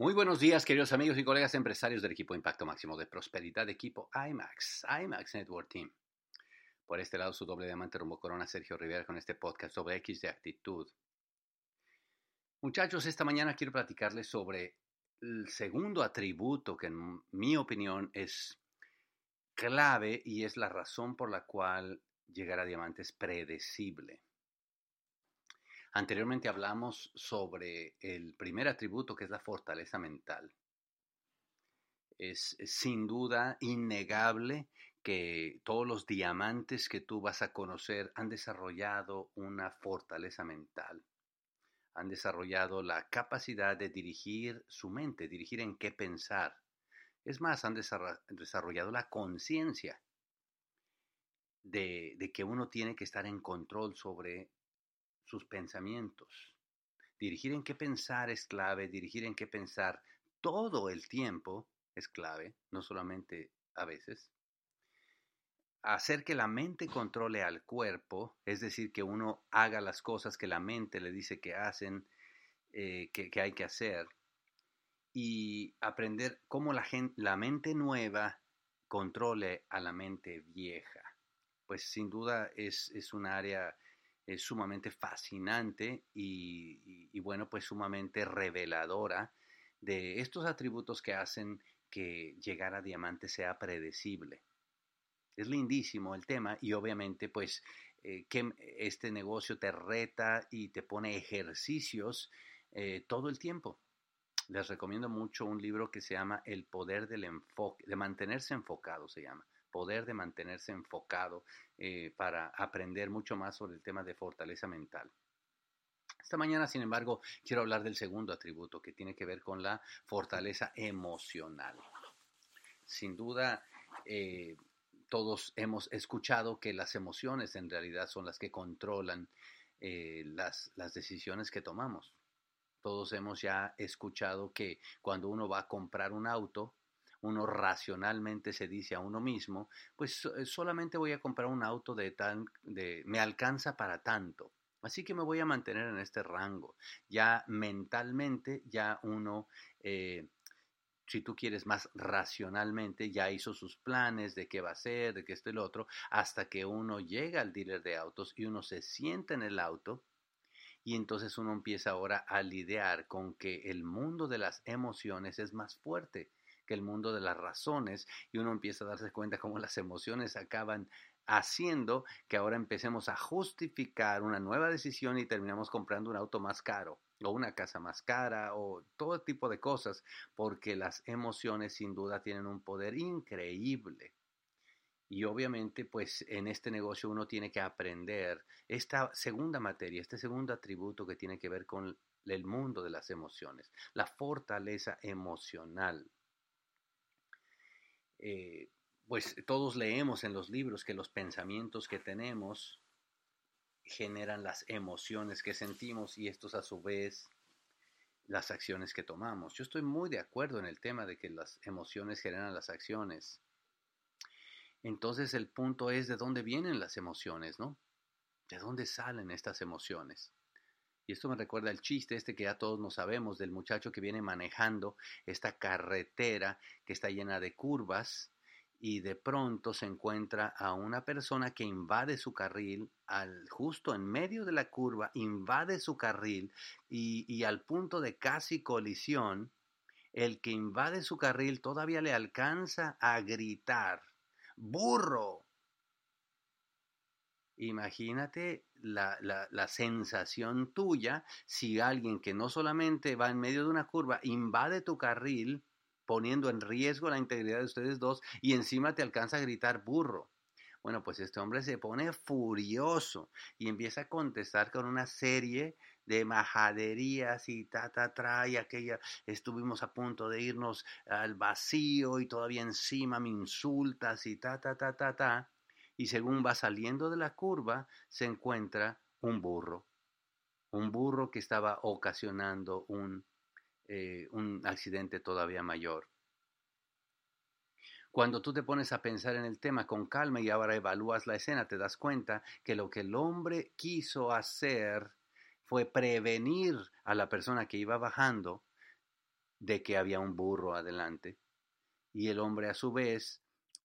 Muy buenos días, queridos amigos y colegas empresarios del equipo Impacto Máximo de Prosperidad, equipo IMAX, IMAX Network Team. Por este lado, su doble diamante rumbo corona, Sergio Rivera, con este podcast sobre X de actitud. Muchachos, esta mañana quiero platicarles sobre el segundo atributo que en mi opinión es clave y es la razón por la cual llegar a diamante es predecible. Anteriormente hablamos sobre el primer atributo que es la fortaleza mental. Es, sin duda innegable que todos los diamantes que tú vas a conocer han desarrollado una fortaleza mental. Han desarrollado la capacidad de dirigir su mente, dirigir en qué pensar. Es más, han desarrollado la conciencia de, de, que uno tiene que estar en control sobre sus pensamientos. Dirigir en qué pensar es clave, dirigir en qué pensar todo el tiempo es clave, no solamente a veces. Hacer que la mente controle al cuerpo, es decir, que uno haga las cosas que la mente le dice que hacen, eh, que, hay que hacer, y aprender cómo la, gente, la mente nueva controle a la mente vieja. Pues sin duda es, es un área es sumamente fascinante y, bueno, pues sumamente reveladora de estos atributos que hacen que llegar a diamante sea predecible. Es lindísimo el tema y obviamente pues eh, que este negocio te reta y te pone ejercicios eh, todo el tiempo. Les recomiendo mucho un libro que se llama El poder del enfoque, de mantenerse enfocado se llama poder de mantenerse enfocado eh, para aprender mucho más sobre el tema de fortaleza mental. Esta mañana, sin embargo, quiero hablar del segundo atributo que tiene que ver con la fortaleza emocional. Sin duda, eh, todos hemos escuchado que las emociones en realidad son las que controlan eh, las, las decisiones que tomamos. Todos hemos ya escuchado que cuando uno va a comprar un auto, uno racionalmente se dice a uno mismo, pues eh, solamente voy a comprar un auto de tan, de, me alcanza para tanto. Así que me voy a mantener en este rango. Ya mentalmente, ya uno, eh, si tú quieres más racionalmente, ya hizo sus planes de qué va a ser, de qué esto y lo otro, hasta que uno llega al dealer de autos y uno se sienta en el auto y entonces uno empieza ahora a lidiar con que el mundo de las emociones es más fuerte que el mundo de las razones y uno empieza a darse cuenta cómo las emociones acaban haciendo que ahora empecemos a justificar una nueva decisión y terminamos comprando un auto más caro o una casa más cara o todo tipo de cosas porque las emociones sin duda tienen un poder increíble. Y obviamente, pues en este negocio uno tiene que aprender esta segunda materia, este segundo atributo que tiene que ver con el mundo de las emociones, la fortaleza emocional. Eh, pues todos leemos en los libros que los pensamientos que tenemos generan las emociones que sentimos y estos a su vez las acciones que tomamos. Yo estoy muy de acuerdo en el tema de que las emociones generan las acciones. Entonces el punto es de dónde vienen las emociones, ¿no? ¿De dónde salen estas emociones? Y esto me recuerda el chiste este que ya todos nos sabemos del muchacho que viene manejando esta carretera que está llena de curvas y de pronto se encuentra a una persona que invade su carril al, justo en medio de la curva, invade su carril y, y al punto de casi colisión, el que invade su carril todavía le alcanza a gritar, burro, Imagínate la, sensación tuya si alguien que no solamente va en medio de una curva invade tu carril poniendo en riesgo la integridad de ustedes dos y encima te alcanza a gritar burro. Bueno, pues este hombre se pone furioso y empieza a contestar con una serie de majaderías y ta, ta, tra, y aquella, estuvimos a punto de irnos al vacío y todavía encima me insultas y ta, ta, ta, ta, ta y según va saliendo de la curva se encuentra un burro, un burro que estaba ocasionando un, eh, un accidente todavía mayor. Cuando tú te pones a pensar en el tema con calma y ahora evalúas la escena, te das cuenta que lo que el hombre quiso hacer fue prevenir a la persona que iba bajando de que había un burro adelante. Y el hombre a su vez,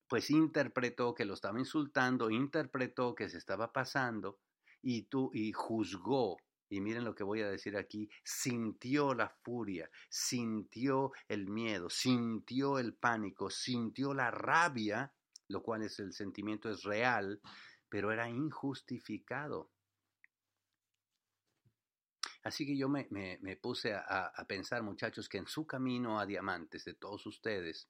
pues interpretó que lo estaba insultando, interpretó que se estaba pasando y tú y juzgó y miren lo que voy a decir aquí, sintió la furia, sintió el miedo, sintió el pánico, sintió la rabia, lo cual es el sentimiento es real, pero era injustificado. Así que yo me, puse a, pensar, muchachos, que en su camino a diamantes de todos ustedes,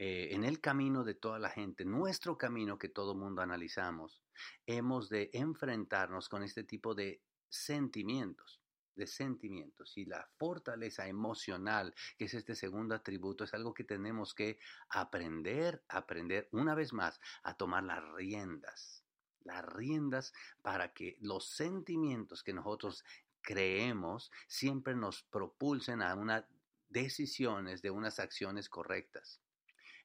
eh, en el camino de toda la gente, nuestro camino que todo mundo analizamos, hemos de enfrentarnos con este tipo de sentimientos, de sentimientos. Y la fortaleza emocional, que es este segundo atributo, es algo que tenemos que aprender, aprender una vez más a tomar las riendas. Las riendas para que los sentimientos que nosotros creemos siempre nos propulsen a unas decisiones de unas acciones correctas.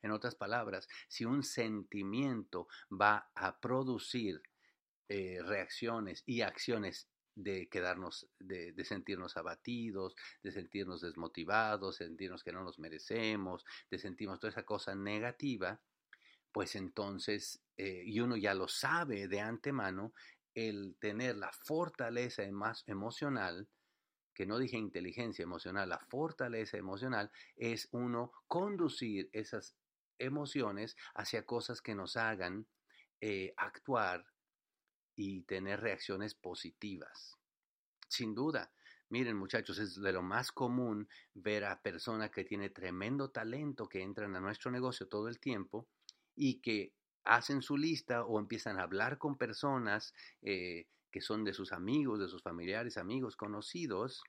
En otras palabras, si un sentimiento va a producir eh, reacciones y acciones de quedarnos, de, sentirnos abatidos, de sentirnos desmotivados, de sentirnos que no nos merecemos, de sentirnos toda esa cosa negativa, pues entonces, eh, y uno ya lo sabe de antemano, el tener la fortaleza más emocional, que no dije inteligencia emocional, la fortaleza emocional es uno conducir esas emociones hacia cosas que nos hagan eh, actuar y tener reacciones positivas. Sin duda, miren muchachos, es de lo más común ver a personas que tienen tremendo talento que entran a nuestro negocio todo el tiempo y que hacen su lista o empiezan a hablar con personas eh, que son de sus amigos, de sus familiares, amigos, conocidos,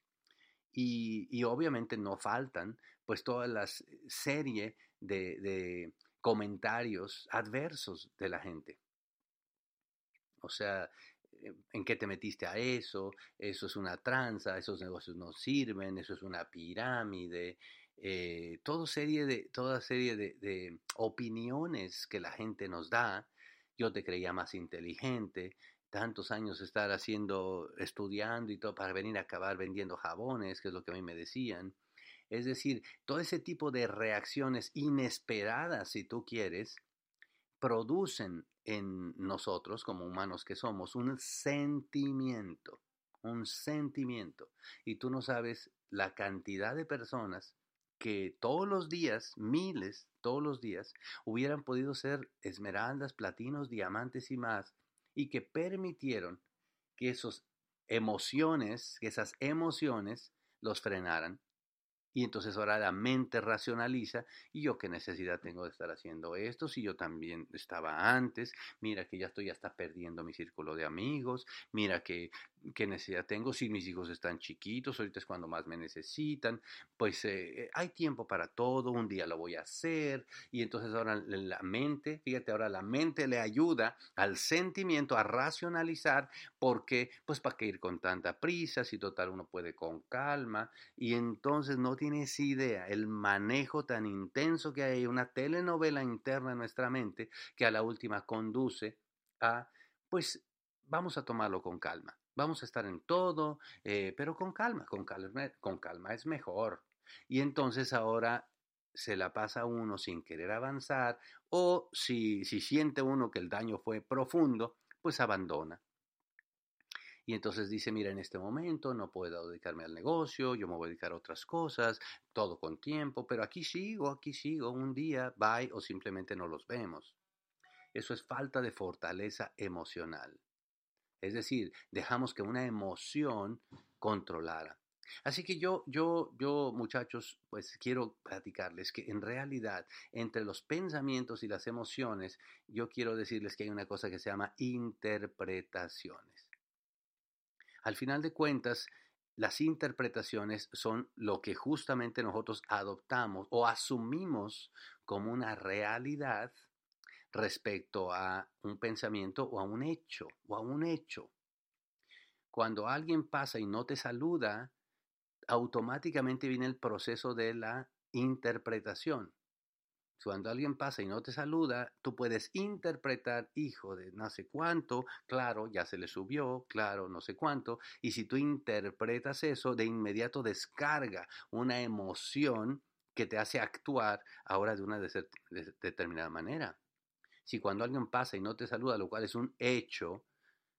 y, obviamente no faltan pues toda la serie de, de, comentarios adversos de la gente. O sea, eh, ¿en qué te metiste a eso? Eso es una tranza, esos negocios no sirven, eso es una pirámide, eh, toda serie, de, toda serie de, opiniones que la gente nos da. Yo te creía más inteligente, tantos años estar haciendo, estudiando y todo para venir a acabar vendiendo jabones, que es lo que a mí me decían. Es decir, todo ese tipo de reacciones inesperadas, si tú quieres, producen en nosotros, como humanos que somos, un sentimiento, un sentimiento. Y tú no sabes la cantidad de personas que todos los días, miles, todos los días, hubieran podido ser esmeraldas, platinos, diamantes y más, y que permitieron que esas emociones, que esas emociones los frenaran y entonces ahora la mente racionaliza, ¿y yo qué necesidad tengo de estar haciendo esto? Si yo también estaba antes, mira que ya estoy hasta perdiendo mi círculo de amigos, mira que qué necesidad tengo si mis hijos están chiquitos, ahorita es cuando más me necesitan, pues eh, hay tiempo para todo, un día lo voy a hacer, y entonces ahora la mente, fíjate, ahora la mente le ayuda al sentimiento a racionalizar, porque pues para qué ir con tanta prisa, si total uno puede con calma, y entonces no tiene tienes idea el manejo tan intenso que hay, una telenovela interna en nuestra mente que a la última conduce a, pues vamos a tomarlo con calma, vamos a estar en todo, eh, pero con calma, con calma, con calma es mejor. Y entonces ahora se la pasa uno sin querer avanzar o si, si siente uno que el daño fue profundo, pues abandona. Y entonces dice, mira, en este momento no puedo dedicarme al negocio, yo me voy a dedicar a otras cosas, todo con tiempo, pero aquí sigo, aquí sigo, un día, bye, o simplemente no los vemos. Eso es falta de fortaleza emocional. Es decir, dejamos que una emoción controlara. Así que yo, yo, yo, muchachos, pues quiero platicarles que en realidad entre los pensamientos y las emociones, yo quiero decirles que hay una cosa que se llama interpretaciones. Al final de cuentas, las interpretaciones son lo que justamente nosotros adoptamos o asumimos como una realidad respecto a un pensamiento o a un hecho o a un hecho. Cuando alguien pasa y no te saluda, automáticamente viene el proceso de la interpretación. Cuando alguien pasa y no te saluda, tú puedes interpretar, hijo de no sé cuánto, claro, ya se le subió, claro, no sé cuánto, y si tú interpretas eso, de inmediato descarga una emoción que te hace actuar ahora de una determinada manera. Si cuando alguien pasa y no te saluda, lo cual es un hecho,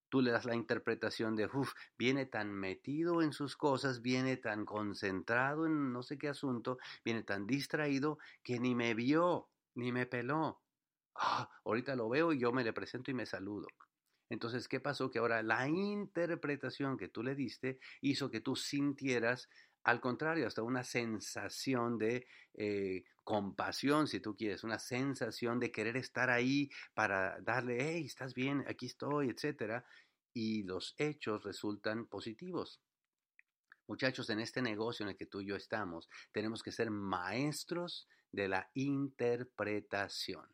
tú le das la interpretación de, uff, viene tan metido en sus cosas, viene tan concentrado en no sé qué asunto, viene tan distraído que ni me vio, ni me peló. Ah, ahorita lo veo y yo me le presento y me saludo. Entonces, ¿qué pasó? Que ahora la interpretación que tú le diste hizo que tú sintieras, al contrario, hasta una sensación de eh, compasión, si tú quieres, una sensación de querer estar ahí para darle, hey, estás bien, aquí estoy, etcétera y los hechos resultan positivos. Muchachos, en este negocio en el que tú y yo estamos, tenemos que ser maestros de la interpretación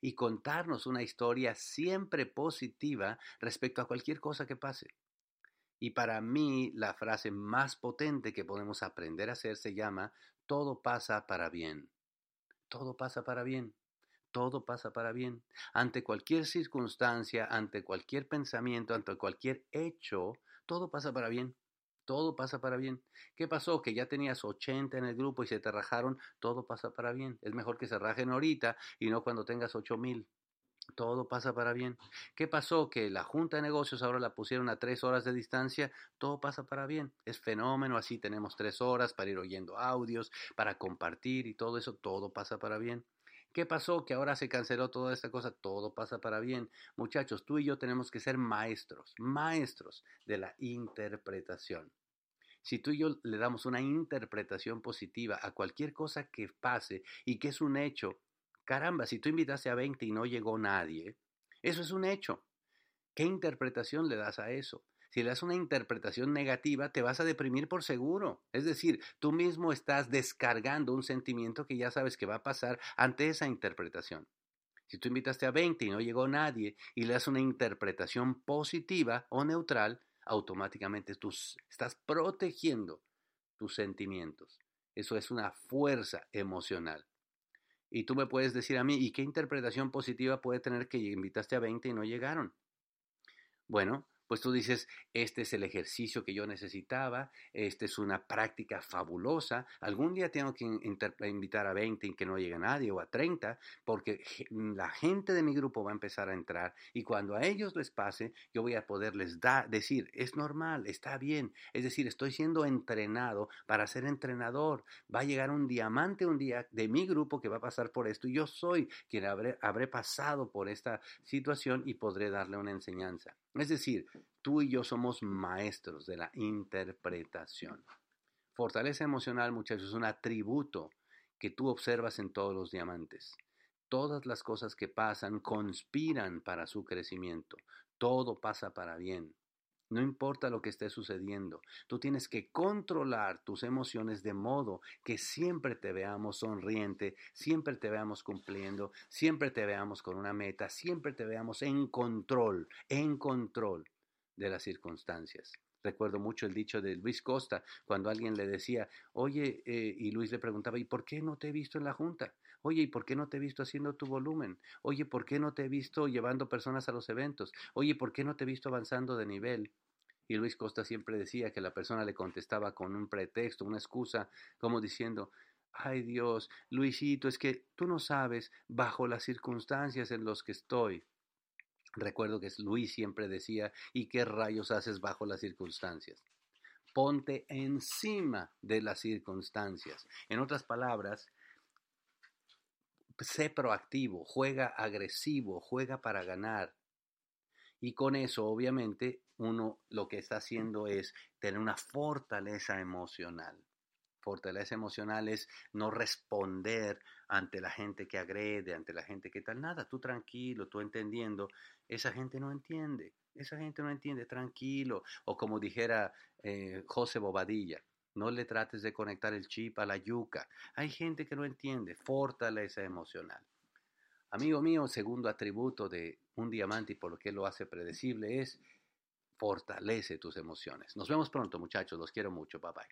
y contarnos una historia siempre positiva respecto a cualquier cosa que pase. Y para mí la frase más potente que podemos aprender a hacer se llama, todo pasa para bien. Todo pasa para bien todo pasa para bien. Ante cualquier circunstancia, ante cualquier pensamiento, ante cualquier hecho, todo pasa para bien. Todo pasa para bien. ¿Qué pasó? Que ya tenías 80 en el grupo y se te rajaron. Todo pasa para bien. Es mejor que se rajen ahorita y no cuando tengas 8000. Todo pasa para bien. ¿Qué pasó? Que la junta de negocios ahora la pusieron a tres horas de distancia. Todo pasa para bien. Es fenómeno. Así tenemos tres horas para ir oyendo audios, para compartir y todo eso. Todo pasa para bien. ¿Qué pasó? Que ahora se canceló toda esta cosa. Todo pasa para bien. Muchachos, tú y yo tenemos que ser maestros, maestros de la interpretación. Si tú y yo le damos una interpretación positiva a cualquier cosa que pase y que es un hecho, caramba, si tú invitaste a 20 y no llegó nadie, eso es un hecho. ¿Qué interpretación le das a eso? Si le das una interpretación negativa, te vas a deprimir por seguro. Es decir, tú mismo estás descargando un sentimiento que ya sabes que va a pasar ante esa interpretación. Si tú invitaste a 20 y no llegó nadie y le das una interpretación positiva o neutral, automáticamente tú estás protegiendo tus sentimientos. Eso es una fuerza emocional. Y tú me puedes decir a mí, ¿y qué interpretación positiva puede tener que invitaste a 20 y no llegaron? Bueno, pues tú dices, este es el ejercicio que yo necesitaba, esta es una práctica fabulosa, algún día tengo que invitar a 20 y que no llegue nadie o a 30, porque la gente de mi grupo va a empezar a entrar y cuando a ellos les pase, yo voy a poderles decir, es normal, está bien, es decir, estoy siendo entrenado para ser entrenador, va a llegar un diamante un día de mi grupo que va a pasar por esto y yo soy quien habré, habré pasado por esta situación y podré darle una enseñanza. Es decir, tú y yo somos maestros de la interpretación. Fortaleza emocional, muchachos, es un atributo que tú observas en todos los diamantes. Todas las cosas que pasan conspiran para su crecimiento. Todo pasa para bien. No importa lo que esté sucediendo, tú tienes que controlar tus emociones de modo que siempre te veamos sonriente, siempre te veamos cumpliendo, siempre te veamos con una meta, siempre te veamos en control, en control de las circunstancias. Recuerdo mucho el dicho de Luis Costa, cuando alguien le decía, oye, eh", y Luis le preguntaba, ¿y por qué no te he visto en la junta? Oye, ¿y por qué no te he visto haciendo tu volumen? Oye, ¿por qué no te he visto llevando personas a los eventos? Oye, ¿por qué no te he visto avanzando de nivel? Y Luis Costa siempre decía que la persona le contestaba con un pretexto, una excusa, como diciendo, ay Dios, Luisito, es que tú no sabes bajo las circunstancias en las que estoy. Recuerdo que Luis siempre decía, ¿y qué rayos haces bajo las circunstancias? Ponte encima de las circunstancias. En otras palabras, sé proactivo, juega agresivo, juega para ganar. Y con eso, obviamente, uno lo que está haciendo es tener una fortaleza emocional. Fortaleza emocional es no responder ante la gente que agrede, ante la gente que tal, nada, tú tranquilo, tú entendiendo, esa gente no entiende, esa gente no entiende, tranquilo, o como dijera eh, José Bobadilla, no le trates de conectar el chip a la yuca, hay gente que no entiende, fortaleza emocional. Amigo mío, segundo atributo de un diamante y por lo que lo hace predecible es fortalece tus emociones. Nos vemos pronto, muchachos. Los quiero mucho. Bye bye.